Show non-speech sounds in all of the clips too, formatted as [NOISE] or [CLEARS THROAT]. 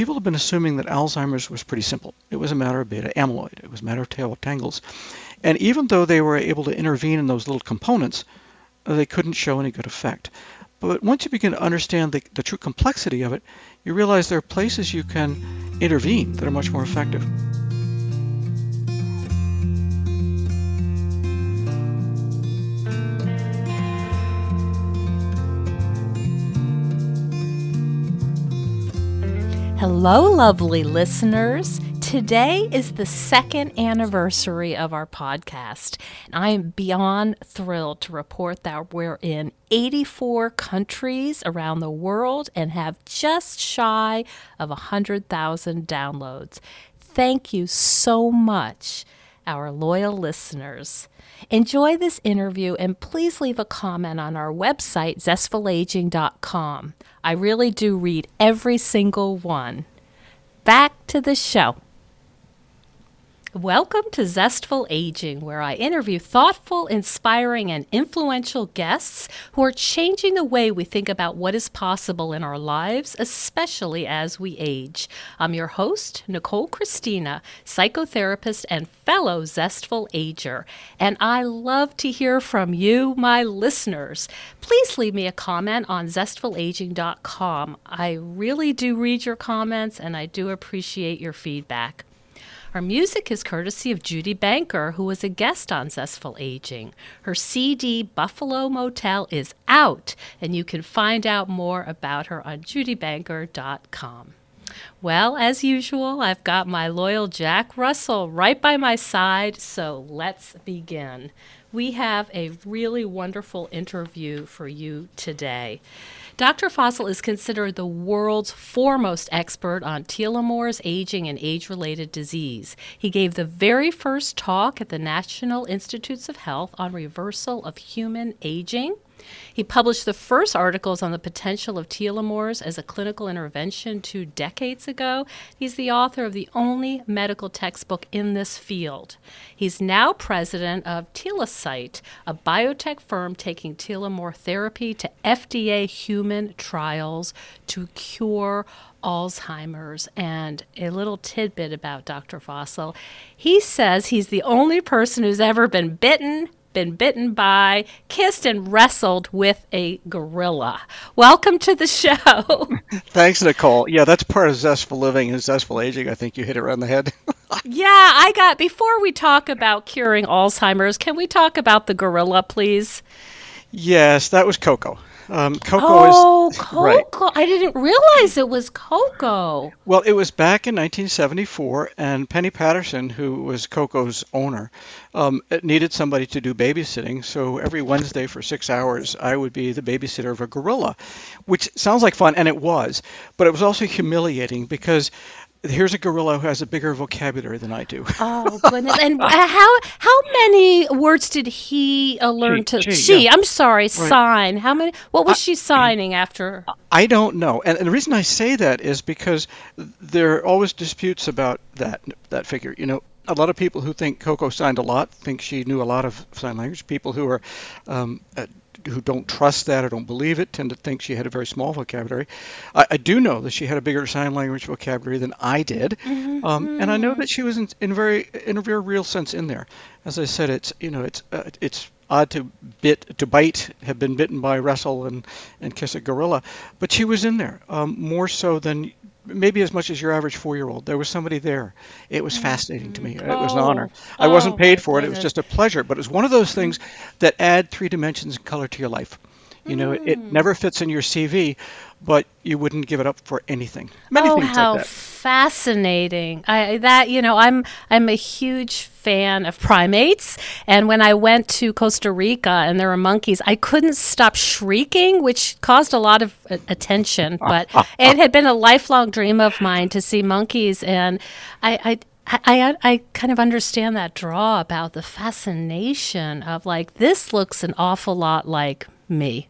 people have been assuming that Alzheimer's was pretty simple. It was a matter of beta amyloid. It was a matter of tau tangles. And even though they were able to intervene in those little components, uh, they couldn't show any good effect. But once you begin to understand the, the true complexity of it, you realize there are places you can intervene that are much more effective. Hello, lovely listeners. Today is the second anniversary of our podcast, and I am beyond thrilled to report that we're in 84 countries around the world and have just shy of 100,000 downloads. Thank you so much, our loyal listeners. Enjoy this interview and please leave a comment on our website, zestfulaging.com. I really do read every single one. Back to the show. Welcome to Zestful Aging, where I interview thoughtful, inspiring, and influential guests who are changing the way we think about what is possible in our lives, especially as we age. I'm your host, Nicole Christina, psychotherapist and fellow Zestful Ager, and I love to hear from you, my listeners. Please leave me a comment on zestfulaging.com. I really do read your comments and I do appreciate your feedback. Our music is courtesy of Judy Banker, who was a guest on Zestful Aging. Her CD, Buffalo Motel, is out, and you can find out more about her on judybanker.com. Well, as usual, I've got my loyal Jack Russell right by my side, so let's begin. We have a really wonderful interview for you today. Dr. Fossel is considered the world's foremost expert on telomeres, aging, and age related disease. He gave the very first talk at the National Institutes of Health on reversal of human aging. He published the first articles on the potential of telomeres as a clinical intervention two decades ago. He's the author of the only medical textbook in this field. He's now president of Telocyte, a biotech firm taking telomere therapy to FDA human trials to cure Alzheimer's. And a little tidbit about Dr. Fossel he says he's the only person who's ever been bitten, been bitten by, kissed, and wrestled with a gorilla. Welcome to the show. [LAUGHS] Thanks, Nicole. Yeah, that's part of zestful living and zestful aging. I think you hit it right on the head. [LAUGHS] yeah, I got. Before we talk about curing Alzheimer's, can we talk about the gorilla, please? Yes, that was Koko. Um, oh, [LAUGHS] is Koko! Right. I didn't realize it was Koko. Well, it was back in 1974, and Penny Patterson, who was Koko's owner, um, needed somebody to do babysitting. So every Wednesday for six hours, I would be the babysitter of a gorilla, which sounds like fun, and it was, but it was also humiliating because here's a gorilla who has a bigger vocabulary than I do. [LAUGHS] oh goodness! And how how many words did he uh, learn she, to? She, she yeah. I'm sorry, right. sign. How many? What was I, she signing after? I don't know, and, and, the reason I say that is because there are always disputes about that that figure. You know. A lot of people who think Koko signed a lot think she knew a lot of sign language. People who are um, who don't trust that or don't believe it tend to think she had a very small vocabulary. I, I do know that she had a bigger sign language vocabulary than I did, mm-hmm. um, and I know that she was in, in very in a very real sense in there. As I said, it's you know it's uh, it's odd to bit to bite, have been bitten by wrestle and and kiss a gorilla, but she was in there um, more so than maybe as much as your average four-year-old. There was somebody there. It was fascinating to me. Oh, it was an oh. honor. I wasn't oh, paid for it. It was just a pleasure. But it was one of those things that add three dimensions and color to your life. You know, mm. it, it, mm. never fits in your CV, but you wouldn't give it up for anything. Many oh, how like fascinating! I that you know, I'm I'm a huge fan of primates, and when I went to Costa Rica and there were monkeys, I couldn't stop shrieking, which caused a lot of attention. [LAUGHS] But it had been a lifelong dream of mine to see monkeys, and I, I I, I, kind of understand that draw about the fascination of like this looks an awful lot like me.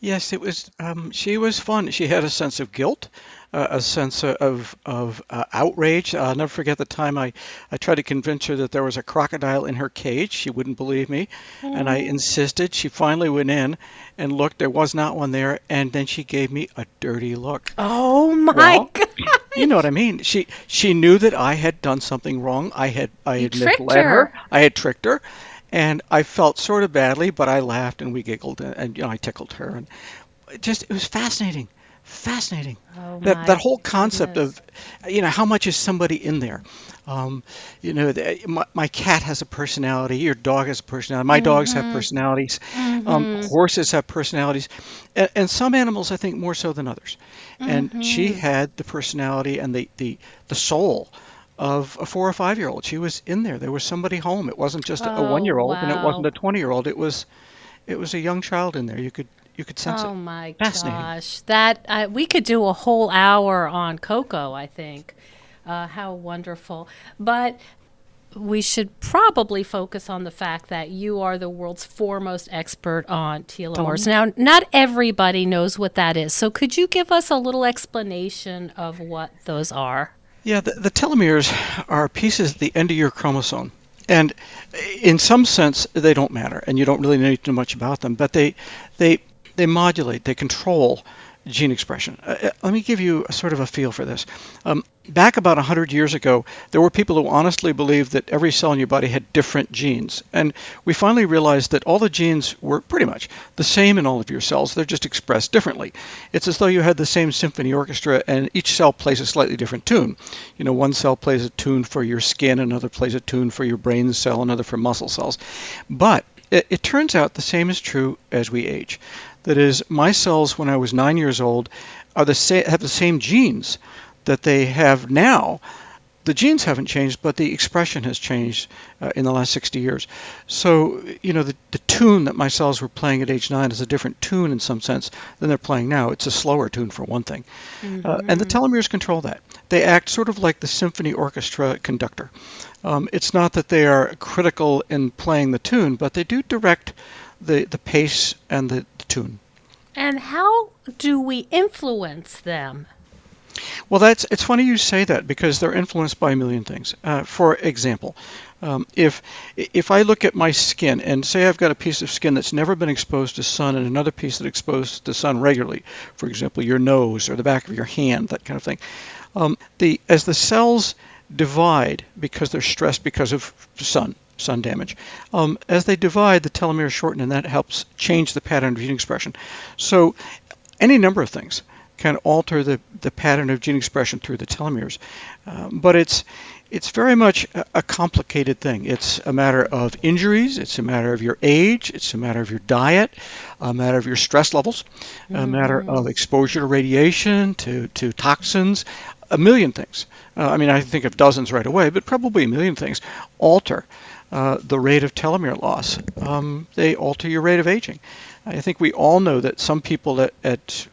Yes, it was. Um, she was fun. She had a sense of guilt, uh, a sense of of uh, outrage. I'll never forget the time I I tried to convince her that there was a crocodile in her cage. She wouldn't believe me, mm. and I insisted. She finally went in and looked. There was not one there, and then she gave me a dirty look. Oh my well, god! you know what I mean. She she knew that I had done something wrong. I had I You had misled her. her. I had tricked her, and I felt sort of badly, but I laughed and we giggled and, and you know I tickled her and it just it was fascinating, fascinating. Oh That that whole concept goodness. of you know how much is somebody in there. Um, you know, the, my, my cat has a personality. Your dog has a personality. My dogs have personalities. Um, horses have personalities, and, and some animals I think more so than others. And she had the personality and the the the soul of a four or five year old. She was in there. There was somebody home. It wasn't just a one year old, and it wasn't a twenty year old. It was it was a young child in there. You could you could sense Oh it. Oh my Fascinating. gosh, that uh, we could do a whole hour on Koko. I think uh, how wonderful, but we should probably focus on the fact that you are the world's foremost expert on telomeres. Now, not everybody knows what that is, so could you give us a little explanation of what those are? Yeah, the, the telomeres are pieces at the end of your chromosome. And in some sense, they don't matter, and you don't really need to know much about them, but they, they, they modulate, they control gene expression. Uh, uh, let me give you a sort of a feel for this. Um, back about 100 years ago, there were people who honestly believed that every cell in your body had different genes. And we finally realized that all the genes were pretty much the same in all of your cells, they're just expressed differently. It's as though you had the same symphony orchestra and each cell plays a slightly different tune. You know, one cell plays a tune for your skin, another plays a tune for your brain cell, another for muscle cells. But it, it turns out the same is true as we age. That is, my cells when I was nine years old are the sa- have the same genes that they have now. The genes haven't changed, but the expression has changed uh, in the last 60 years. So, you know, the, the tune that my cells were playing at age nine is a different tune in some sense than they're playing now. It's a slower tune, for one thing. Uh, and the telomeres control that. They act sort of like the symphony orchestra conductor. Um, it's not that they are critical in playing the tune, but they do direct the, the pace and the tune. And how do we influence them? Well, that's it's funny you say that because they're influenced by a million things. Uh, for example, um, if if I look at my skin and say I've got a piece of skin that's never been exposed to sun and another piece that's exposed to sun regularly, for example, your nose or the back of your hand, that kind of thing, um, the as the cells divide because they're stressed because of sun sun damage. Um, as they divide, the telomeres shorten, and that helps change the pattern of gene expression. So, any number of things can alter the, the pattern of gene expression through the telomeres. Um, but it's it's very much a, a complicated thing. It's a matter of injuries, it's a matter of your age, it's a matter of your diet, a matter of your stress levels, a matter of exposure to radiation, to, to toxins, a million things. Uh, I mean, I think of dozens right away, but probably a million things alter uh, the rate of telomere loss. Um, they alter your rate of aging. I think we all know that some people at, at,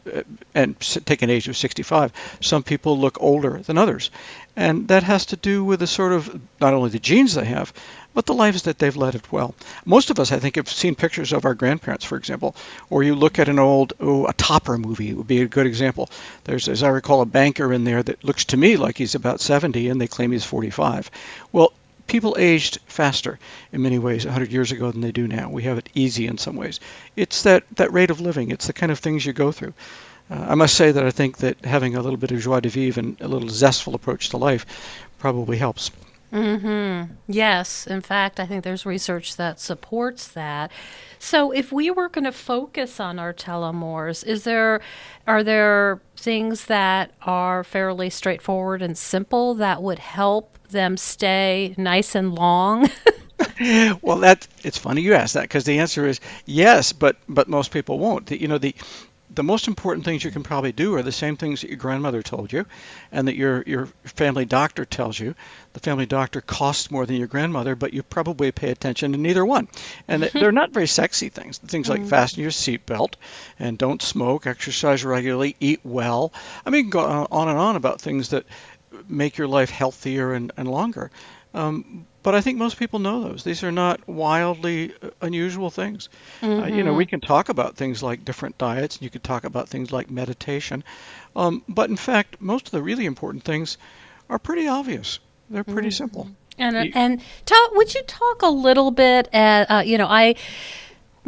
and take an age of 65, some people look older than others, and that has to do with the sort of not only the genes they have, but the lives that they've led as well. Most of us, I think, have seen pictures of our grandparents, for example, or you look at an old oh, a Topper movie would be a good example. There's, as I recall, a banker in there that looks to me like he's about 70, and they claim he's 45. Well, people aged faster in many ways 100 years ago than they do now. We have it easy in some ways. It's that, that rate of living. It's the kind of things you go through. Uh, I must say that I think that having a little bit of joie de vivre and a little zestful approach to life probably helps. Mm-hmm. Yes, in fact, I think there's research that supports that. So, if we were going to focus on our telomeres, is there are there things that are fairly straightforward and simple that would help them stay nice and long? [LAUGHS] well, that it's funny you ask that because the answer is yes, but but most people won't. The, you know the the most important things you can probably do are the same things that your grandmother told you, and that your your family doctor tells you. The family doctor costs more than your grandmother, but you probably pay attention to neither one. And they- they're not very sexy things. Things like mm-hmm. fasten your seatbelt, and don't smoke, exercise regularly, eat well. I mean, go on and on about things that make your life healthier and, and longer. Um, but I think most people know those. These are not wildly uh, unusual things. Uh, you know, we can talk about things like different diets, and you could talk about things like meditation. Um, but in fact, most of the really important things are pretty obvious. They're pretty simple. And You- and talk, would you talk a little bit? At, uh, you know, I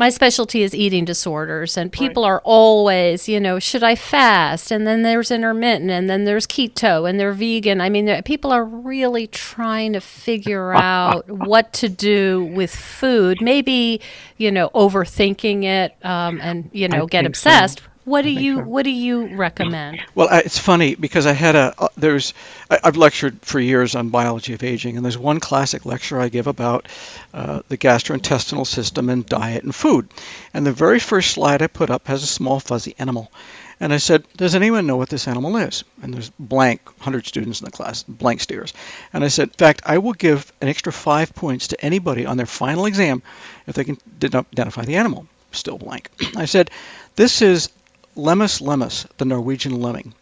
my specialty is eating disorders and people right. are always you know should i fast and then there's intermittent and then there's keto and they're vegan i mean people are really trying to figure [LAUGHS] out what to do with food maybe you know overthinking it um, and you know I get obsessed so. What do you so. What do you recommend? Well, I, it's funny because I had a uh, there's I, have lectured for years on biology of aging, and there's one classic lecture I give about uh, the gastrointestinal system and diet and food. And the very first slide I put up has a small fuzzy animal. And I said, Does anyone know what this animal is? And there's blank, 100 students in the class, blank stares. And I said, In fact, I will give an extra five points to anybody on their final exam if they can identify the animal. Still blank. [CLEARS THROAT] I said, This is Lemmus lemus, the Norwegian lemming.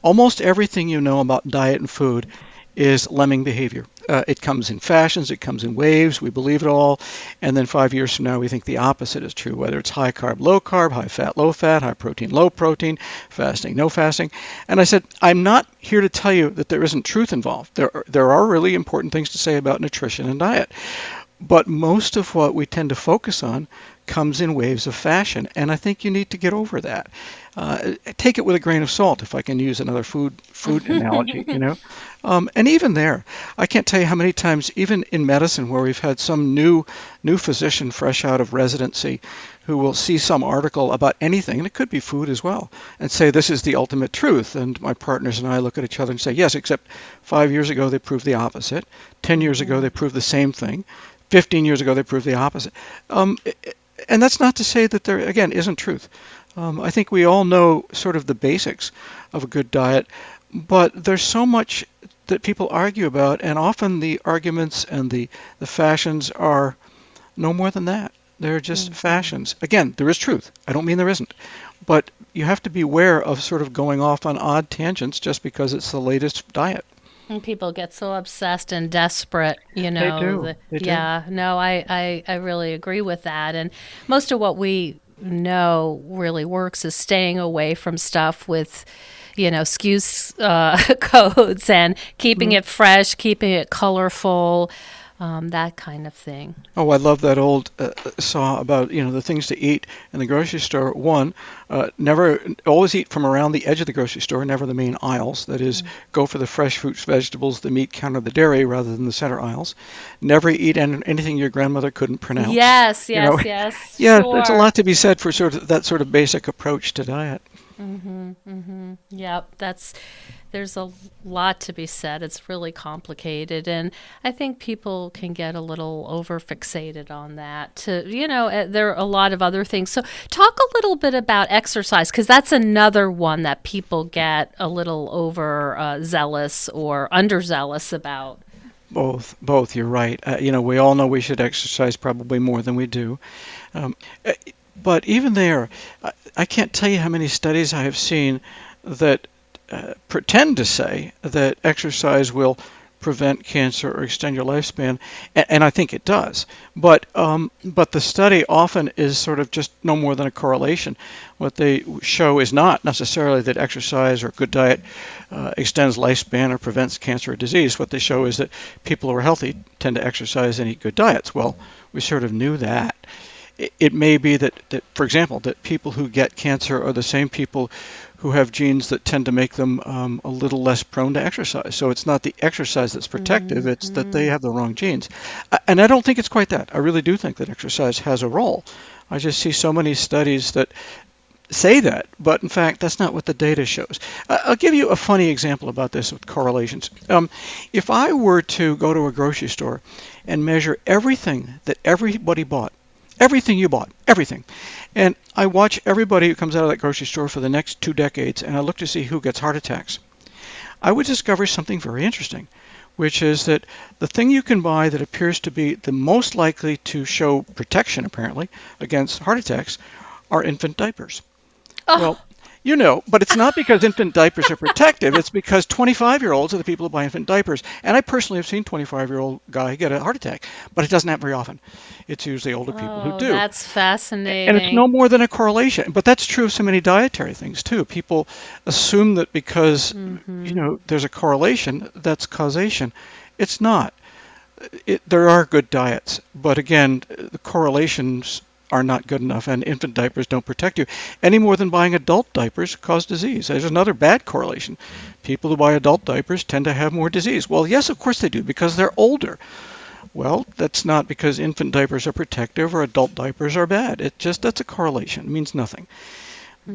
Almost everything you know about diet and food is lemming behavior. Uh, it comes in fashions, it comes in waves, we believe it all, and then five years from now we think the opposite is true, whether it's high carb, low carb, high fat, low fat, high protein, low protein, fasting, no fasting. And I said, I'm not here to tell you that there isn't truth involved. There are, there are really important things to say about nutrition and diet. But most of what we tend to focus on comes in waves of fashion, and I think you need to get over that uh, take it with a grain of salt, if I can use another food food [LAUGHS] analogy, you know. Um, and even there, I can't tell you how many times, even in medicine, where we've had some new new physician fresh out of residency, who will see some article about anything, and it could be food as well, and say this is the ultimate truth. And my partners and I look at each other and say, yes, except five years ago they proved the opposite. Ten years ago they proved the same thing. Fifteen years ago they proved the opposite. Um, and that's not to say that there again isn't truth. Um, I think we all know sort of the basics of a good diet, but there's so much that people argue about, and often the arguments and the, the fashions are no more than that. They're just mm-hmm. fashions. Again, there is truth. I don't mean there isn't. But you have to beware of sort of going off on odd tangents just because it's the latest diet. And people get so obsessed and desperate, you know. They do. The, they yeah, do. no, I, I, I really agree with that. And most of what we know really works is staying away from stuff with you know SKU uh, [LAUGHS] codes and keeping mm-hmm. it fresh, keeping it colorful. Um, that kind of thing. Oh, I love that old uh, saw about you know the things to eat in the grocery store. One, uh, never always eat from around the edge of the grocery store, never the main aisles. That is, mm-hmm. go for the fresh fruits, vegetables, the meat counter, the dairy, rather than the center aisles. Never eat anything your grandmother couldn't pronounce. Yes, yes, you know? yes. [LAUGHS] yeah, sure. there's a lot to be said for sort of that sort of basic approach to diet. Mhm. Mhm. Yep, that's there's a lot to be said. It's really complicated, and I think people can get a little over fixated on that. To you know, eh, there are a lot of other things. So, talk a little bit about exercise because that's another one that people get a little over uh, zealous or underzealous about. Both, both. You're right. Uh, you know, we all know we should exercise probably more than we do. Um, eh, but even there, I can't tell you how many studies I have seen that pretend to say that exercise will prevent cancer or extend your lifespan, and, and I think it does. But um, but the study often is sort of just no more than a correlation. What they show is not necessarily that exercise or good diet uh, extends lifespan or prevents cancer or disease. What they show is that people who are healthy tend to exercise and eat good diets. Well, we sort of knew that it may be that, that, for example, that people who get cancer are the same people who have genes that tend to make them um, a little less prone to exercise. So it's not the exercise that's protective, mm-hmm. it's that they have the wrong genes. And I don't think it's quite that. I really do think that exercise has a role. I just see so many studies that say that, but in fact, that's not what the data shows. I'll give you a funny example about this with correlations. Um, if I were to go to a grocery store and measure everything that everybody bought, Everything you bought, everything. And I watch everybody who comes out of that grocery store for the next two decades, and I look to see who gets heart attacks. I would discover something very interesting, which is that the thing you can buy that appears to be the most likely to show protection, apparently, against heart attacks are infant diapers. Oh. Well, you know, but it's not because infant diapers are protective. It's because 25 year olds are the people who buy infant diapers. And I personally have seen 25 year old guy get a heart attack, but it doesn't happen very often. It's usually older people oh, who do. That's fascinating. And it's no more than a correlation. But that's true of so many dietary things too. People assume that because mm-hmm. you know there's a correlation, that's causation. It's not. It, there are good diets, but again, the correlations are not good enough, and infant diapers don't protect you any more than buying adult diapers cause disease. There's another bad correlation. People who buy adult diapers tend to have more disease. Well, yes, of course they do because they're older. Well, that's not because infant diapers are protective or adult diapers are bad. It just that's a correlation. It means nothing.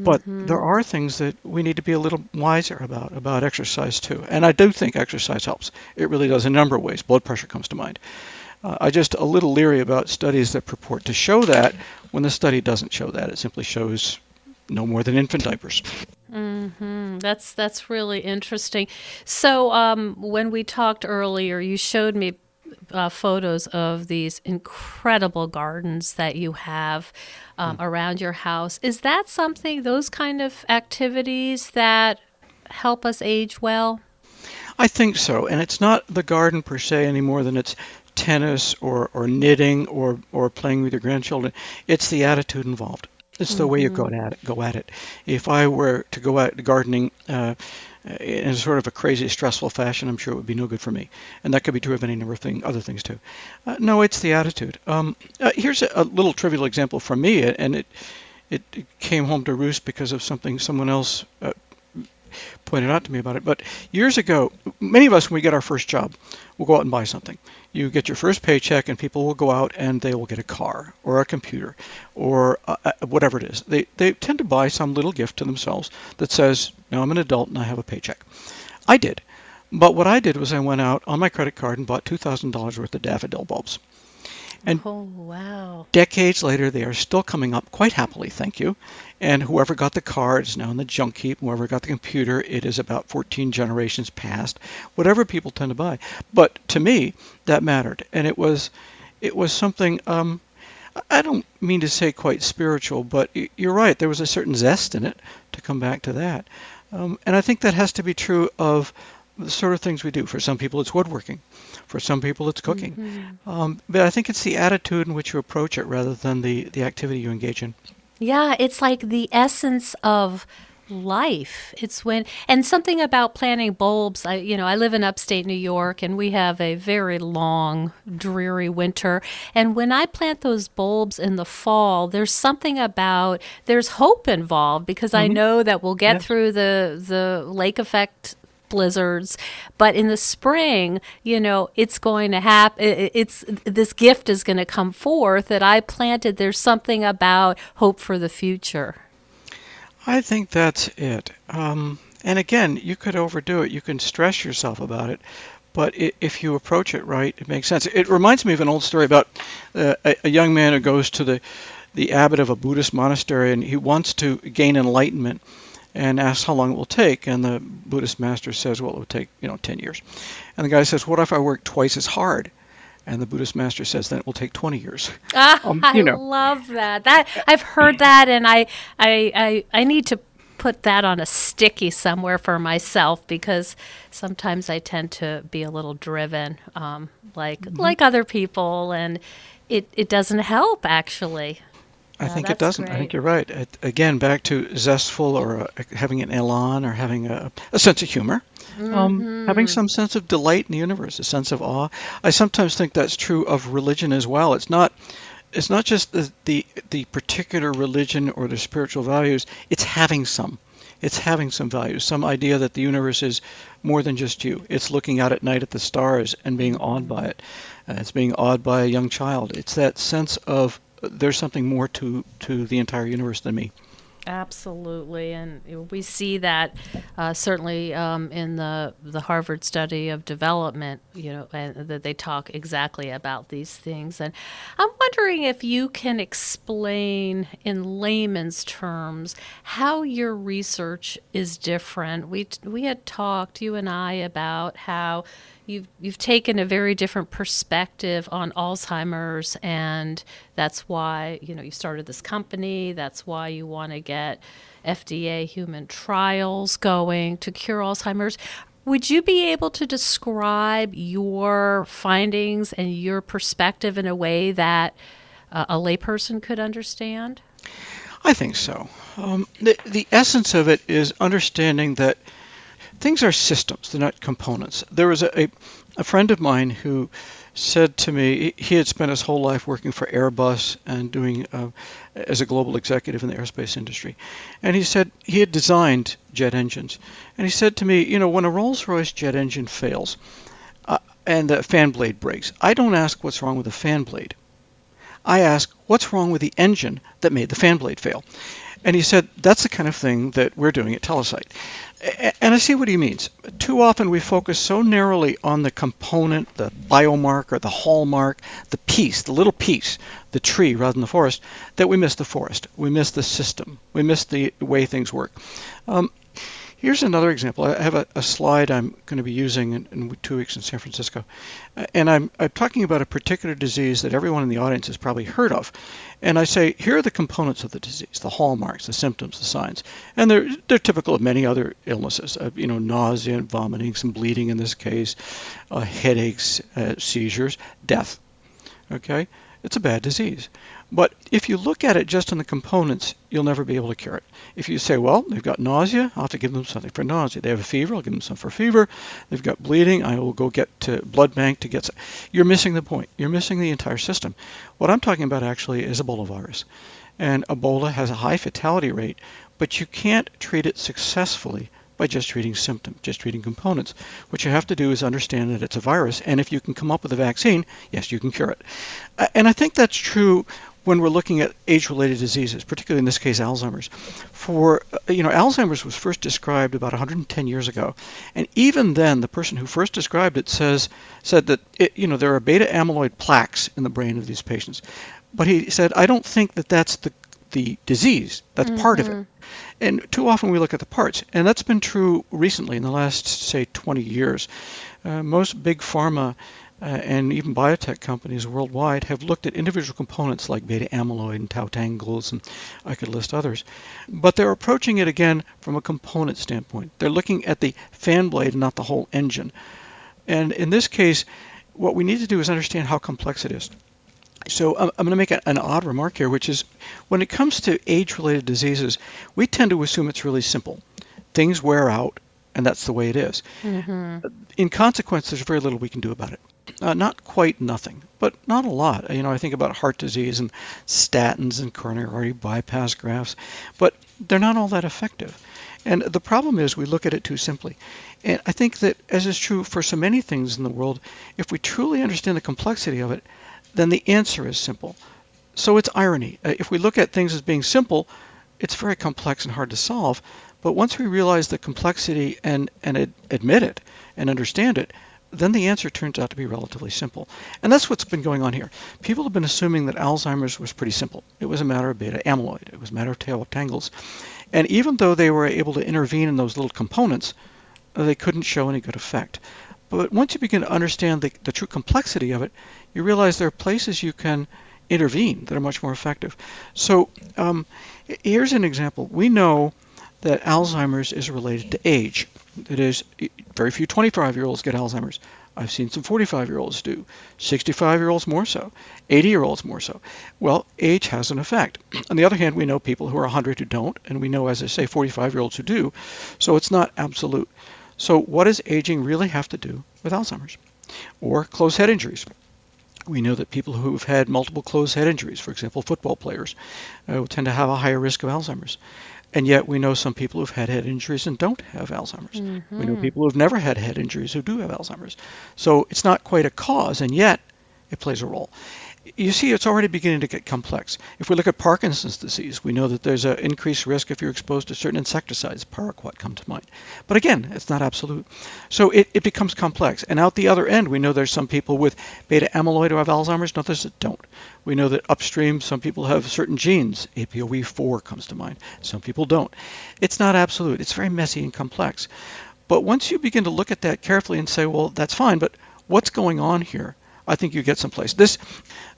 But Mm-hmm. there are things that we need to be a little wiser about about exercise too. And I do think exercise helps. It really does in a number of ways. Blood pressure comes to mind. Uh, I just a little leery about studies that purport to show that when the study doesn't show that. It simply shows no more than infant diapers. Mm, That's that's really interesting. So, um, when we talked earlier, you showed me uh, photos of these incredible gardens that you have um, around your house. Is that something? Those kind of activities that help us age well? I think so, and it's not the garden per se any more than it's tennis or, or knitting or, or playing with your grandchildren. It's the attitude involved. It's the way you go at it. Go at it. If I were to go out gardening uh, in sort of a crazy, stressful fashion, I'm sure it would be no good for me. And that could be true of any number of thing, other things too. Uh, no, it's the attitude. Um, uh, here's a, a little trivial example from me, and it it came home to roost because of something someone else uh, pointed out to me about it. But years ago, many of us, when we get our first job, we'll go out and buy something. You get your first paycheck, and people will go out and they will get a car or a computer or uh, uh, whatever it is. They, they tend to buy some little gift to themselves that says, Now I'm an adult and I have a paycheck. I did. But what I did was I went out on my credit card and bought $2,000 worth of daffodil bulbs. And Oh, wow. decades later, they are still coming up quite happily, thank you. And whoever got the car is now in the junk heap. Whoever got the computer, it is about 14 generations past. Whatever people tend to buy, but to me, that mattered, and it was, it was something. Um, I don't mean to say quite spiritual, but you're right. There was a certain zest in it to come back to that, um, and I think that has to be true of the sort of things we do. For some people, it's woodworking. For some people, it's cooking. Um, but I think it's the attitude in which you approach it rather than the, the activity you engage in. Yeah, it's like the essence of life. It's when and something about planting bulbs. I you know, I live in upstate New York and we have a very long, dreary winter. And when I plant those bulbs in the fall, there's something about there's hope involved because I know that we'll get Yeah. through the the lake effect blizzards but in the spring you know it's going to happen it's this gift is going to come forth that i planted there's something about hope for the future I think that's it. Um, and again, you could overdo it. You can stress yourself about it. But if you approach it right, it makes sense. It reminds me of an old story about uh, a, a young man who goes to the, the abbot of a Buddhist monastery and he wants to gain enlightenment and asks how long it will take. And the Buddhist master says, well, it will take, you know, 10 years. And the guy says, what if I work twice as hard? And the Buddhist master says, then it will take 20 years. [LAUGHS] Ah, Um, I you know. love that. That I've heard that, and I, I, I, I need to put that on a sticky somewhere for myself because sometimes I tend to be a little driven, um, like Mm-hmm. like other people, and it it doesn't help actually. I think it doesn't. I think you're right. It, again, back to zestful or uh, having an elan or having a, a sense of humor, um, having some sense of delight in the universe, a sense of awe. I sometimes think that's true of religion as well. It's not. It's not just the, the the particular religion or the spiritual values. It's having some. It's having some values, some idea that the universe is more than just you. It's looking out at night at the stars and being awed by it. Uh, it's being awed by a young child. It's that sense of there's something more to to the entire universe than me. Absolutely, and we see that uh, certainly um, in the the Harvard study of development. You know, and that they talk exactly about these things. And I'm wondering if you can explain in layman's terms how your research is different. We we had talked, you and I, about how you've you've taken a very different perspective on Alzheimer's, and that's why you know you started this company. That's why you want to get FDA human trials going to cure Alzheimer's. Would you be able to describe your findings and your perspective in a way that uh, a layperson could understand? I think so. Um, the the essence of it is understanding that things are systems, they're not components. There was a, a, a friend of mine who said to me he had spent his whole life working for Airbus and doing uh, as a global executive in the aerospace industry. And he said he had designed jet engines. And he said to me, you know, when a Rolls-Royce jet engine fails uh, and the fan blade breaks, I don't ask what's wrong with the fan blade. I ask what's wrong with the engine that made the fan blade fail. And he said that's the kind of thing that we're doing at Telocyte. And I see what he means. Too often we focus so narrowly on the component, the biomarker, the hallmark, the piece, the little piece, the tree rather than the forest, that we miss the forest. We miss the system. We miss the way things work. Um, Here's another example. I have a, a slide I'm going to be using in, in, two weeks in San Francisco. And I'm, I'm talking about a particular disease that everyone in the audience has probably heard of. And I say, here are the components of the disease, the hallmarks, the symptoms, the signs. And they're, they're typical of many other illnesses, uh, you know, nausea and vomiting, some bleeding in this case, uh, headaches, uh, seizures, death. Okay? It's a bad disease. But if you look at it just in the components, you'll never be able to cure it. If you say, well, they've got nausea, I'll have to give them something for nausea. They have a fever, I'll give them some for fever. They've got bleeding, I will go get to blood bank to get some. You're missing the point. You're missing the entire system. What I'm talking about actually is Ebola virus. And Ebola has a high fatality rate, but you can't treat it successfully by just treating symptoms, just treating components. What you have to do is understand that it's a virus, and if you can come up with a vaccine, yes, you can cure it. And I think that's true when we're looking at age-related diseases, particularly in this case Alzheimer's. For you know, Alzheimer's was first described about 110 years ago, and even then, the person who first described it says said that it, you know there are beta amyloid plaques in the brain of these patients, but he said I don't think that that's the the disease. That's mm-hmm. part of it. Mm-hmm. And too often we look at the parts, and that's been true recently in the last say 20 years. Uh, most big pharma uh, and even biotech companies worldwide have looked at individual components like beta amyloid and tau tangles, and I could list others. But they're approaching it again from a component standpoint. They're looking at the fan blade not the whole engine. And in this case, what we need to do is understand how complex it is. So I'm, I'm going to make an odd remark here, which is when it comes to age-related diseases, we tend to assume it's really simple. Things wear out, and that's the way it is. Mm-hmm. In consequence, there's very little we can do about it. Uh, not quite nothing, but not a lot. You know, I think about heart disease and statins and coronary artery bypass grafts, but they're not all that effective. And the problem is we look at it too simply. And I think that, as is true for so many things in the world, if we truly understand the complexity of it, then the answer is simple. So it's irony. Uh, if we look at things as being simple, it's very complex and hard to solve. But once we realize the complexity and, and ad- admit it and understand it, then the answer turns out to be relatively simple. And that's what's been going on here. People have been assuming that Alzheimer's was pretty simple. It was a matter of beta amyloid, it was a matter of tau tangles. And even though they were able to intervene in those little components, they couldn't show any good effect. But once you begin to understand the, the true complexity of it, you realize there are places you can intervene that are much more effective. So um, here's an example. We know that Alzheimer's is related to age. That is, very few 25 year olds get Alzheimer's. I've seen some 45 year olds do, 65 year olds more so, 80 year olds more so. Well, age has an effect. [CLEARS THROAT] On the other hand, we know people who are 100 who don't, and we know, as I say, 45 year olds who do. So it's not absolute. So, what does aging really have to do with Alzheimer's? Or closed head injuries? We know that people who have had multiple closed head injuries, for example, football players, uh, tend to have a higher risk of Alzheimer's. And yet we know some people who've had head injuries and don't have Alzheimer's. Mm-hmm. We know people who've never had head injuries who do have Alzheimer's. So it's not quite a cause, and yet it plays a role you see it's already beginning to get complex. If we look at Parkinson's disease, we know that there's an increased risk if you're exposed to certain insecticides. Paraquat come to mind. But again, it's not absolute. So it, it becomes complex. And out the other end, we know there's some people with beta amyloid who have Alzheimer's, and others that don't. We know that upstream, some people have certain genes. APOE4 comes to mind. Some people don't. It's not absolute. It's very messy and complex. But once you begin to look at that carefully and say, well, that's fine, but what's going on here? I think you get someplace. This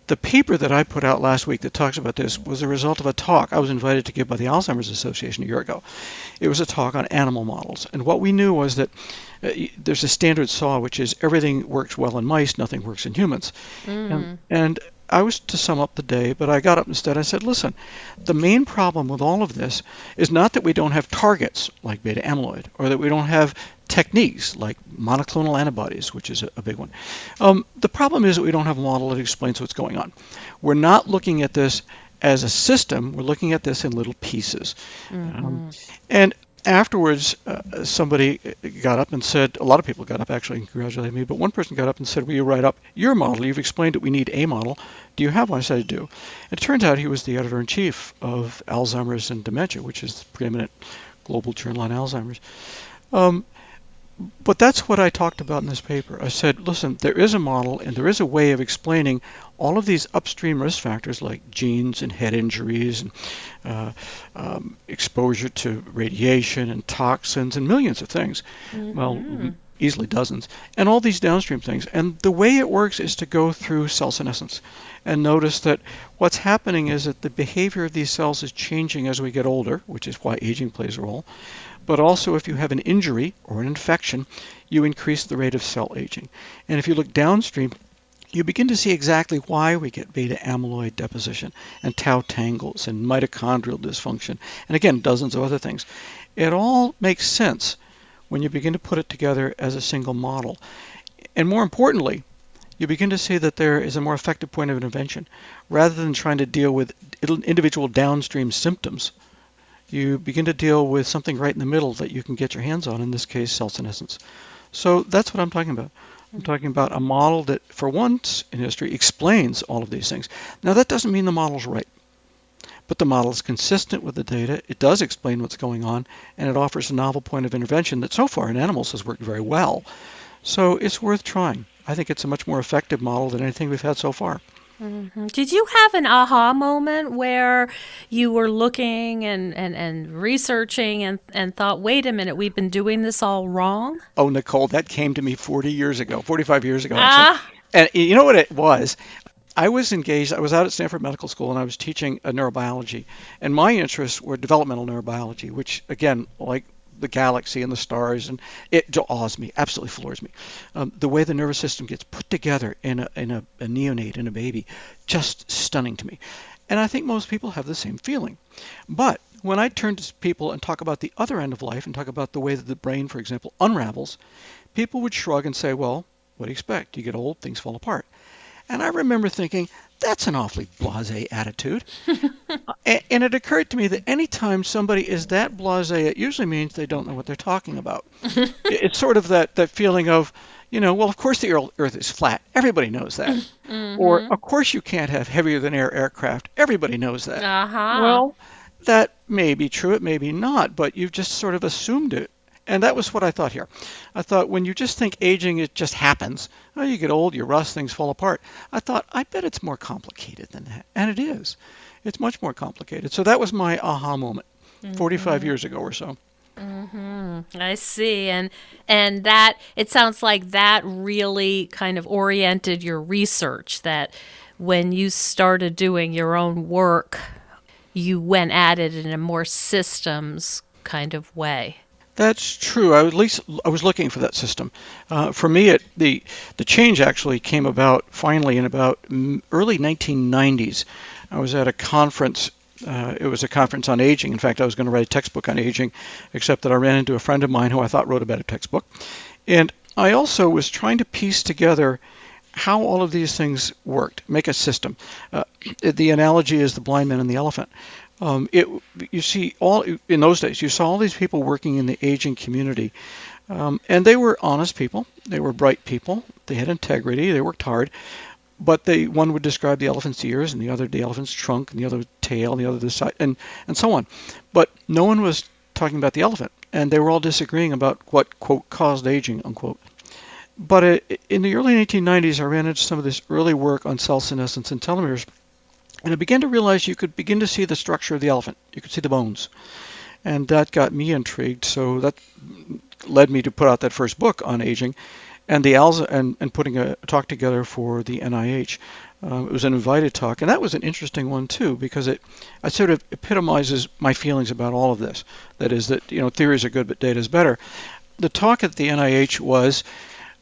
the paper that I put out last week that talks about this was a result of a talk I was invited to give by the Alzheimer's Association a year ago. It was a talk on animal models. And what we knew was that uh, there's a standard saw, which is everything works well in mice, nothing works in humans. Mm. And, and I was to sum up the day, but I got up instead. I said, listen, the main problem with all of this is not that we don't have targets like beta amyloid or that we don't have techniques like monoclonal antibodies, which is a, a big one. Um, the problem is that we don't have a model that explains what's going on. We're not looking at this as a system, we're looking at this in little pieces. Mm-hmm. Um, and afterwards, uh, somebody got up and said, a lot of people got up actually and congratulated me, but one person got up and said, Will you write up your model? You've explained that we need a model. Do you have one? I said, I do. It turns out he was the editor in chief of Alzheimer's and Dementia, which is the preeminent global journal on Alzheimer's. Um, but that's what I talked about in this paper. I said, listen, there is a model and there is a way of explaining all of these upstream risk factors like genes and head injuries and uh, um, exposure to radiation and toxins and millions of things. Mm-hmm. Well, easily dozens, and all these downstream things. And the way it works is to go through cell senescence and notice that what's happening is that the behavior of these cells is changing as we get older, which is why aging plays a role. But also, if you have an injury or an infection, you increase the rate of cell aging. And if you look downstream, you begin to see exactly why we get beta amyloid deposition and tau tangles and mitochondrial dysfunction, and again, dozens of other things. It all makes sense when you begin to put it together as a single model. And more importantly, you begin to see that there is a more effective point of intervention. Rather than trying to deal with individual downstream symptoms, you begin to deal with something right in the middle that you can get your hands on, in this case, cell senescence. So that's what I'm talking about. I'm mm-hmm. talking about a model that, for once in history, explains all of these things. Now, that doesn't mean the model's right, but the model is consistent with the data. It does explain what's going on, and it offers a novel point of intervention that so far in animals has worked very well. So it's worth trying. I think it's a much more effective model than anything we've had so far. Mm-hmm. Did you have an aha moment where you were looking and, and, and researching and, and thought, wait a minute, we've been doing this all wrong? Oh, Nicole, that came to me 40 years ago, 45 years ago. Ah. And you know what it was? I was engaged, I was out at Stanford Medical School and I was teaching neurobiology. And my interests were developmental neurobiology, which, again, like the galaxy and the stars, and it awes me, absolutely floors me. Um, the way the nervous system gets put together in a, in a, a neonate, in a baby, just stunning to me. And I think most people have the same feeling. But when I turn to people and talk about the other end of life and talk about the way that the brain, for example, unravels, people would shrug and say, well, what do you expect? You get old, things fall apart. And I remember thinking, that's an awfully blase attitude. [LAUGHS] and it occurred to me that anytime somebody is that blase, it usually means they don't know what they're talking about. [LAUGHS] it's sort of that, that feeling of, you know, well, of course the Earth is flat. Everybody knows that. [LAUGHS] Mm-hmm. Or, of course you can't have heavier than air aircraft. Everybody knows that. Uh-huh. Well, that may be true, it may be not, but you've just sort of assumed it. And that was what I thought here. I thought when you just think aging, it just happens. Oh, you get old, you rust, things fall apart. I thought, I bet it's more complicated than that. And it is. It's much more complicated. So that was my aha moment mm-hmm. 45 years ago or so. Mm-hmm. I see, and and that it sounds like that really kind of oriented your research. That when you started doing your own work, you went at it in a more systems kind of way. That's true. I at least I was looking for that system. Uh, for me, it, the the change actually came about finally in about early 1990s. I was at a conference. Uh, it was a conference on aging. In fact, I was going to write a textbook on aging, except that I ran into a friend of mine who I thought wrote a better textbook. And I also was trying to piece together how all of these things worked, make a system. Uh, the analogy is the blind man and the elephant. Um, it, you see all in those days you saw all these people working in the aging community. Um, and they were honest people. They were bright people. They had integrity. They worked hard. But they one would describe the elephant's ears and the other the elephant's trunk and the other tail and the other the side and and so on. But no one was talking about the elephant. And they were all disagreeing about what quote caused aging unquote but it, in the early 1990s i ran into some of this early work on cell senescence and telomeres and I began to realize you could begin to see the structure of the elephant. You could see the bones. And that got me intrigued. So that led me to put out that first book on aging and the Alza and, and putting a talk together for the NIH. Uh, it was an invited talk, and that was an interesting one too because it, it sort of epitomizes my feelings about all of this. That is that you know theories are good, but data is better. The talk at the NIH was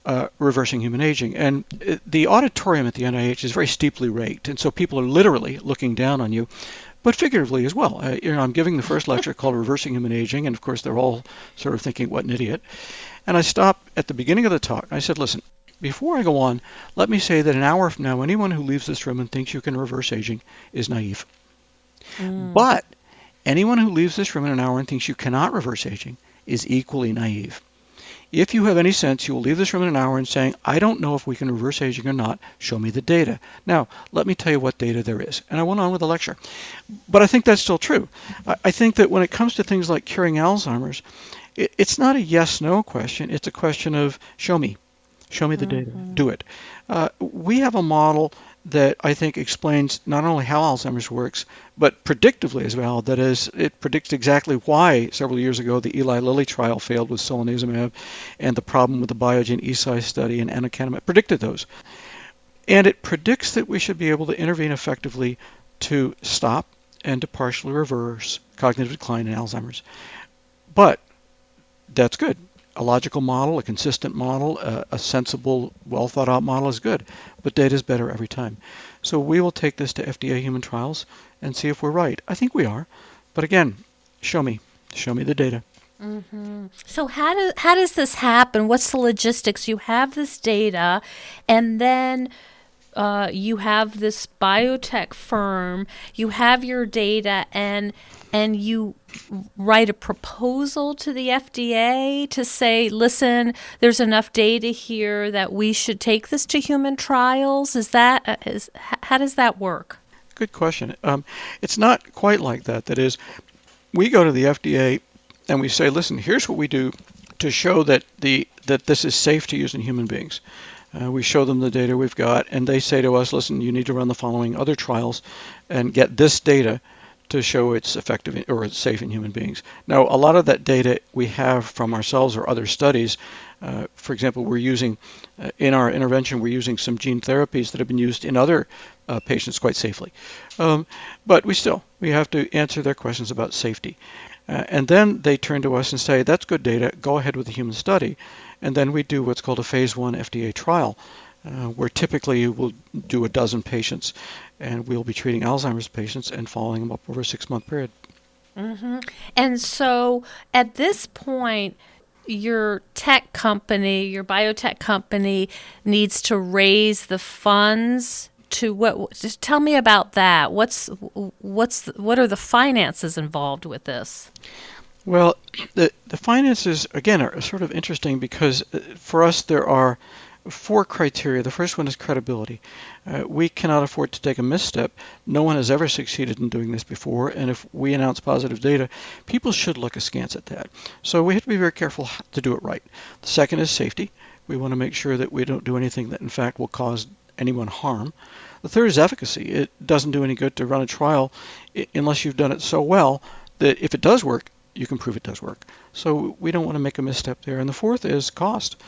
uh, reversing human aging. And the auditorium at the NIH is very steeply raked, and so people are literally looking down on you, but figuratively as well. Uh, you know, I'm giving the first lecture called Reversing Human Aging, and of course they're all sort of thinking, "What an idiot!" And I stopped at the beginning of the talk. I said, "Listen, before I go on, let me say that an hour from now, anyone who leaves this room and thinks you can reverse aging is naive. Mm. But anyone who leaves this room in an hour and thinks you cannot reverse aging is equally naive." If you have any sense, you will leave this room in an hour and saying, I don't know if we can reverse aging or not. Show me the data. Now, let me tell you what data there is. And I went on with the lecture. But I think that's still true. I think that when it comes to things like curing Alzheimer's, it's not a yes no question. It's a question of show me. Show me the mm-hmm. data. Do it. Uh, we have a model that I think explains not only how Alzheimer's works, but predictively as well. That is, it predicts exactly why several years ago the Eli Lilly trial failed with solanezumab and the problem with the Biogen Eisai study and aducanumab predicted those. And it predicts that we should be able to intervene effectively to stop and to partially reverse cognitive decline in Alzheimer's. But that's good a logical model, a consistent model, a, a sensible, well thought out model is good, but data is better every time. So we will take this to FDA human trials and see if we're right. I think we are, but again, show me, show me the data. Mm-hmm. So how do how does this happen? What's the logistics? You have this data, and then uh, you have this biotech firm. You have your data, and and you write a proposal to the FDA to say, listen, there's enough data here that we should take this to human trials? Is that uh, how does that work? Good question. Um, it's not quite like that. That is, we go to the FDA and we say, listen, here's what we do to show that the that this is safe to use in human beings. Uh, we show them the data we've got, and they say to us, listen, you need to run the following other trials and get this data to show it's effective or it's safe in human beings. Now, a lot of that data we have from ourselves or other studies. Uh, for example, we're using uh, in our intervention, we're using some gene therapies that have been used in other uh, patients quite safely. Um, but we still we have to answer their questions about safety. Uh, and then they turn to us and say, that's good data, go ahead with the human study. And then we do what's called a phase one FDA trial, uh, where typically we'll do a dozen patients and we'll be treating Alzheimer's patients and following them up over a six month period. Mm-hmm. And so at this point, your tech company, your biotech company, needs to raise the funds to what? Just tell me about that. What's what's what are the finances involved with this? Well, the the finances again are sort of interesting because uh, for us there are four criteria. The first one is credibility. Uh, we cannot afford to take a misstep. No one has ever succeeded in doing this before, and if we announce positive data, people should look askance at that. So we have to be very careful to do it right. The second is safety. We want to make sure that we don't do anything that, in fact, will cause anyone harm. The third is efficacy. It doesn't do any good to run a trial unless you've done it so well that if it does work, you can prove it does work. So we don't want to make a misstep there. And the fourth is cost.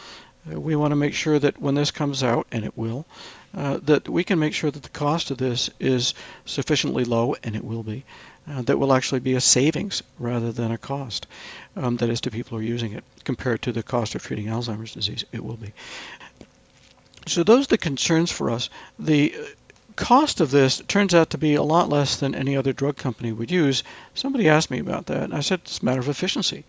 Uh, we want to make sure that when this comes out, and it will, uh, that we can make sure that the cost of this is sufficiently low, and it will be, uh, that will actually be a savings rather than a cost. Um, that is, to people who are using it compared to the cost of treating Alzheimer's disease, it will be. So those are the concerns for us. The cost of this turns out to be a lot less than any other drug company would use. Somebody asked me about that, and I said it's a matter of efficiency.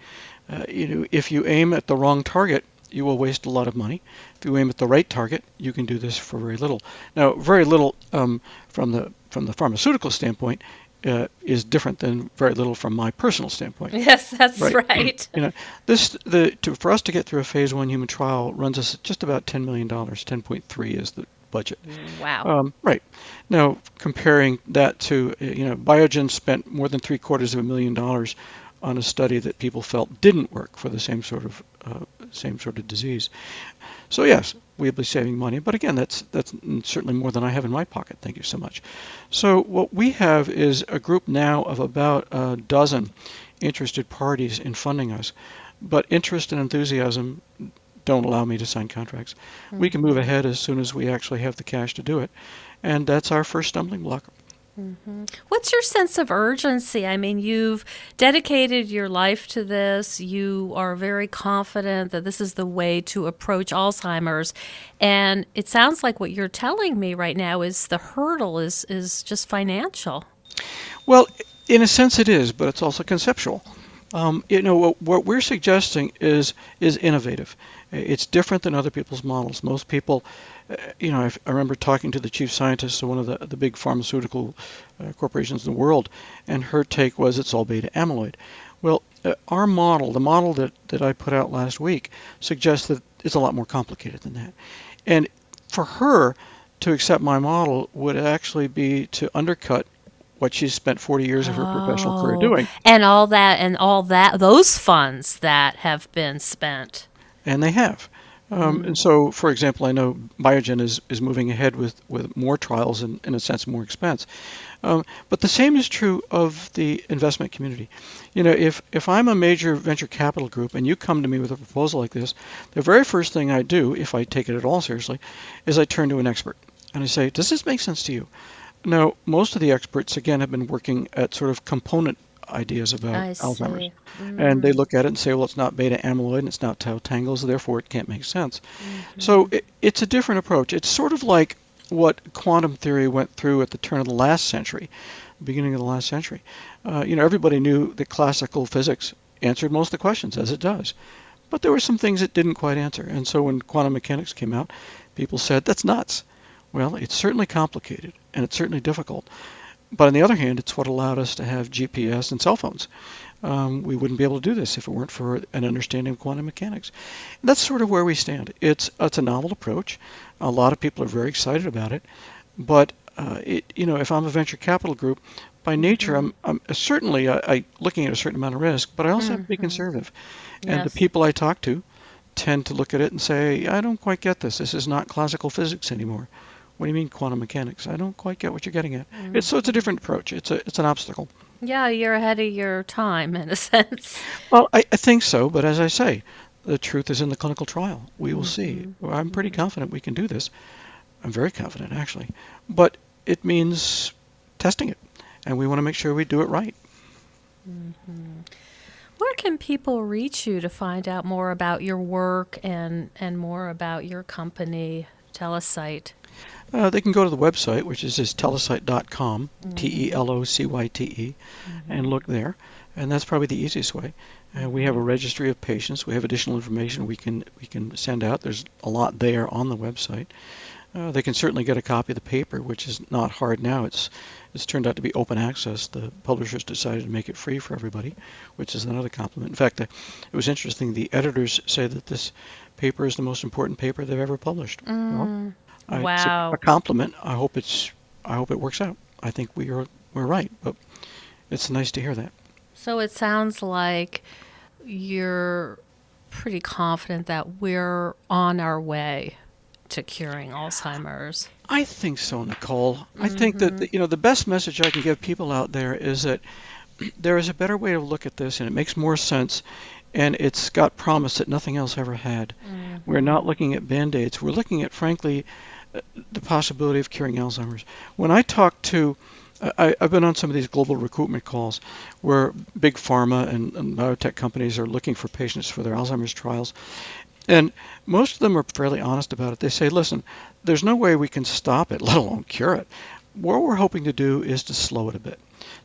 Uh, you know, if you aim at the wrong target, you will waste a lot of money. If you aim at the right target, you can do this for very little. Now, very little um, from the from the pharmaceutical standpoint uh, is different than very little from my personal standpoint. [LAUGHS] Yes, that's right. right. You know, this the to, for us to get through a phase one human trial runs us just about ten million dollars. Ten point three is the budget. Wow. Um, right. Now, comparing that to you know, Biogen spent more than three quarters of a million dollars on a study that people felt didn't work for the same sort of uh, same sort of disease. So yes, we'll be saving money, but again, that's that's certainly more than I have in my pocket. Thank you so much. So what we have is a group now of about a dozen interested parties in funding us, but interest and enthusiasm don't allow me to sign contracts. Mm-hmm. We can move ahead as soon as we actually have the cash to do it, and that's our first stumbling block. Mm-hmm. What's your sense of urgency? I mean, you've dedicated your life to this. You are very confident that this is the way to approach Alzheimer's. And it sounds like what you're telling me right now is the hurdle is, is just financial. Well, in a sense, it is, but it's also conceptual. Um, you know, what, what, we're suggesting is is innovative. It's different than other people's models. Most people, uh, you know, I remember talking to the chief scientist of one of the, the big pharmaceutical uh, corporations in the world, and her take was it's all beta amyloid. Well, uh, our model, the model that, that I put out last week, suggests that it's a lot more complicated than that. And for her to accept my model would actually be to undercut what she's spent 40 years of her oh, professional career oh. doing. And all that, and all that, those funds that have been spent. And they have. Um, mm. And so, for example, I know Biogen is, is moving ahead with, with more trials and, in a sense, more expense. Um, but the same is true of the investment community. You know, if, if I'm a major venture capital group and you come to me with a proposal like this, the very first thing I do, if I take it at all seriously, is I turn to an expert and I say, Does this make sense to you? Now, most of the experts, again, have been working at sort of component ideas about Alzheimer's. Mm-hmm. And they look at it and say, well, it's not beta amyloid and it's not tau tangles, therefore it can't make sense. Mm-hmm. So it, it's a different approach. It's sort of like what quantum theory went through at the turn of the last century, beginning of the last century. Uh, you know, everybody knew that classical physics answered most of the questions, as it does. But there were some things it didn't quite answer. And so when quantum mechanics came out, people said, that's nuts. Well, it's certainly complicated and it's certainly difficult. But on the other hand, it's what allowed us to have GPS and cell phones. Um, we wouldn't be able to do this if it weren't for an understanding of quantum mechanics. And that's sort of where we stand. It's it's a novel approach. A lot of people are very excited about it, but uh, it, you know, if I'm a venture capital group, by nature, mm-hmm. I'm, I'm certainly I, I, looking at a certain amount of risk, but I also mm-hmm. have to be mm-hmm. conservative. Yes. And the people I talk to tend to look at it and say, I don't quite get this. This is not classical physics anymore. What do you mean quantum mechanics? I don't quite get what you're getting at. Mm. It's so it's a different approach. It's a it's an obstacle. Yeah, you're ahead of your time in a sense. Well, I, I think so, but as I say, the truth is in the clinical trial. We will mm-hmm. see. I'm pretty mm-hmm. confident we can do this. I'm very confident actually, but it means testing it, and we want to make sure we do it right. Mm-hmm. Where can people reach you to find out more about your work and and more about your company, Telocyte? Uh, they can go to the website, which is just telocyte.com, mm-hmm. T E L O C Y T E, mm-hmm. and look there. And that's probably the easiest way. Uh, we have a registry of patients. We have additional information we can we can send out. There's a lot there on the website. Uh, they can certainly get a copy of the paper, which is not hard now. It's it's turned out to be open access. The publishers decided to make it free for everybody, which is another compliment. In fact, uh, it was interesting. The editors say that this paper is the most important paper they've ever published. Mm. Well, wow. It's a, compliment. I hope it's. I hope it works out. I think we are we're right, but it's nice to hear that. So it sounds like you're pretty confident that we're on our way to curing Alzheimer's. I think so, Nicole. Mm-hmm. I think that the, mm-hmm. you know the best message I can give people out there is that [CLEARS THROAT] there is a better way to look at this, and it makes more sense, and it's got promise that nothing else ever had. Mm-hmm. We're not looking at band-aids. We're looking at, frankly, the possibility of curing Alzheimer's. When I talk to I, have been on some of these global recruitment calls where big pharma and, and, biotech companies are looking for patients for their Alzheimer's trials. And most of them are fairly honest about it. They say, listen, there's no way we can stop it, [LAUGHS] let alone cure it. What we're hoping to do is to slow it a bit,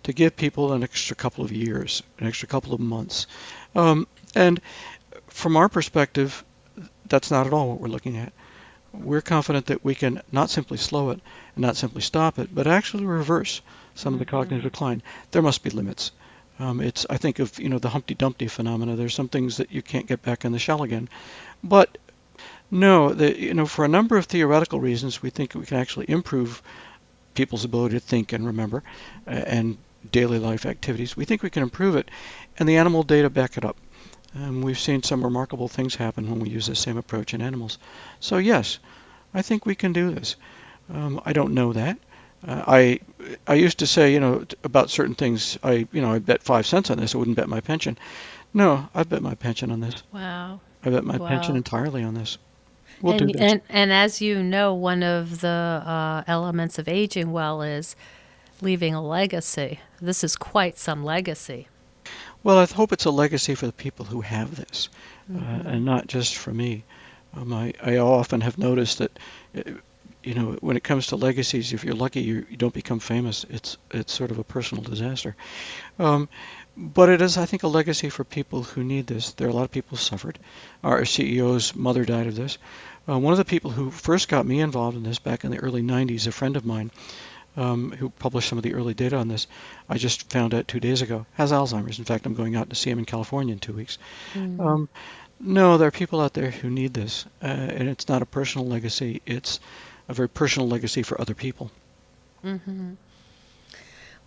to give people an extra couple of years, an extra couple of months. Um, and from our perspective, that's not at all what we're looking at we're confident that we can not simply slow it and not simply stop it, but actually reverse some of the mm-hmm. cognitive decline. There must be limits. Um, it's I think of you know the Humpty Dumpty phenomena. There's some things that you can't get back in the shell again, but no, the, you know for a number of theoretical reasons, we think we can actually improve people's ability to think and remember, uh, and daily life activities. We think we can improve it, and the animal data back it up. And we've seen some remarkable things happen when we use the same approach in animals. So yes, I think we can do this. Um, I don't know that. Uh, I I used to say, you know, about certain things. I you know I bet five cents on this. I wouldn't bet my pension. No, I bet my pension on this. Wow. I bet my wow. pension entirely on this. We'll and, do this. And, and as you know, one of the uh, elements of aging well is leaving a legacy. This is quite some legacy. Well, I hope it's a legacy for the people who have this, uh, mm-hmm. uh, and not just for me. Um, I, I often have noticed that, uh, you know, when it comes to legacies, if you're lucky, you, you don't become famous. It's it's sort of a personal disaster. Um, but it is, I think, a legacy for people who need this. There are a lot of people who suffered. Our CEO's mother died of this. Uh, one of the people who first got me involved in this back in the early 90s, a friend of mine, um, who published some of the early data on this, I just found out two days ago, has Alzheimer's. In fact, I'm going out to see him in California in two weeks. Mm. Um, no, there are people out there who need this, uh, and it's not a personal legacy. It's a very personal legacy for other people. Mm-hmm.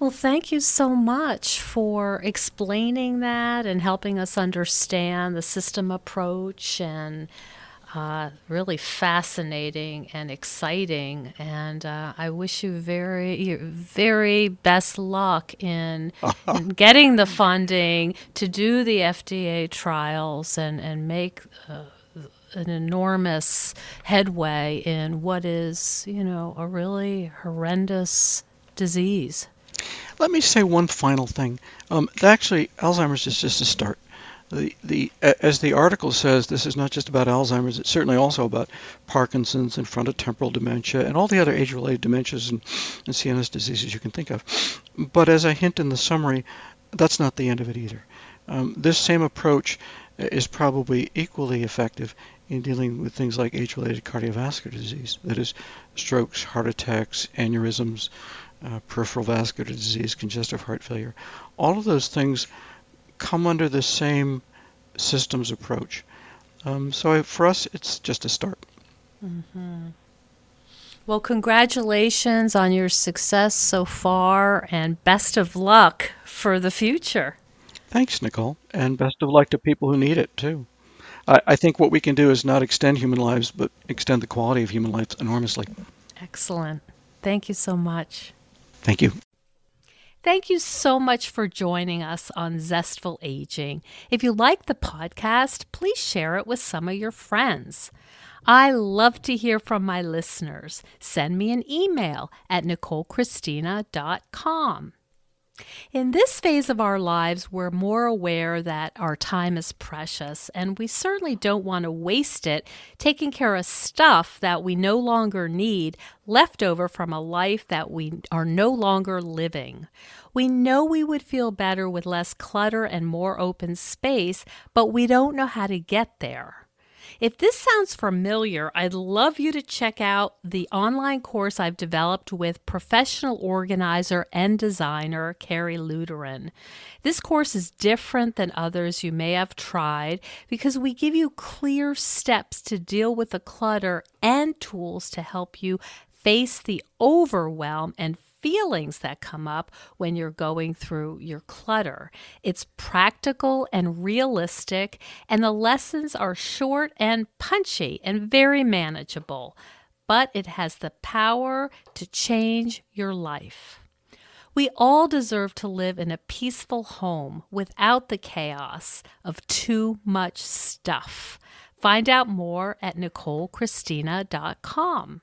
Well, thank you so much for explaining that and helping us understand the system approach and uh, really fascinating and exciting. And uh, I wish you very, very best luck in, in, [LAUGHS] getting the funding to do the FDA trials and, and make uh, an enormous headway in what is, you know, a really horrendous disease. Let me say one final thing. Um, actually, Alzheimer's is just a start the, the as the article says, this is not just about Alzheimer's. It's certainly also about Parkinson's and frontotemporal dementia and all the other age-related dementias and, and CNS diseases you can think of. But as I hint in the summary, that's not the end of it either. Um, this same approach is probably equally effective in dealing with things like age-related cardiovascular disease, that is, strokes, heart attacks, aneurysms, uh, peripheral vascular disease, congestive heart failure. All of those things come under the same systems approach. Um, so for us, it's just a start. Mm-hmm. Well, congratulations on your success so far, and best of luck for the future. Thanks, Nicole, and best of luck to people who need it too. I, I think what we can do is not extend human lives, but extend the quality of human lives enormously. Excellent. Thank you so much. Thank you. Thank you so much for joining us on Zestful Aging. If you like the podcast, please share it with some of your friends. I love to hear from my listeners. Send me an email at nicolechristina.com. In this phase of our lives, we're more aware that our time is precious, and we certainly don't want to waste it taking care of stuff that we no longer need, left over from a life that we are no longer living. We know we would feel better with less clutter and more open space, but we don't know how to get there. If this sounds familiar, I'd love you to check out the online course I've developed with professional organizer and designer Carrie Luderin. This course is different than others you may have tried because we give you clear steps to deal with the clutter and tools to help you face the overwhelm and feelings that come up when you're going through your clutter. It's practical and realistic, and the lessons are short and punchy and very manageable, but it has the power to change your life. We all deserve to live in a peaceful home without the chaos of too much stuff. Find out more at NicoleChristina.com.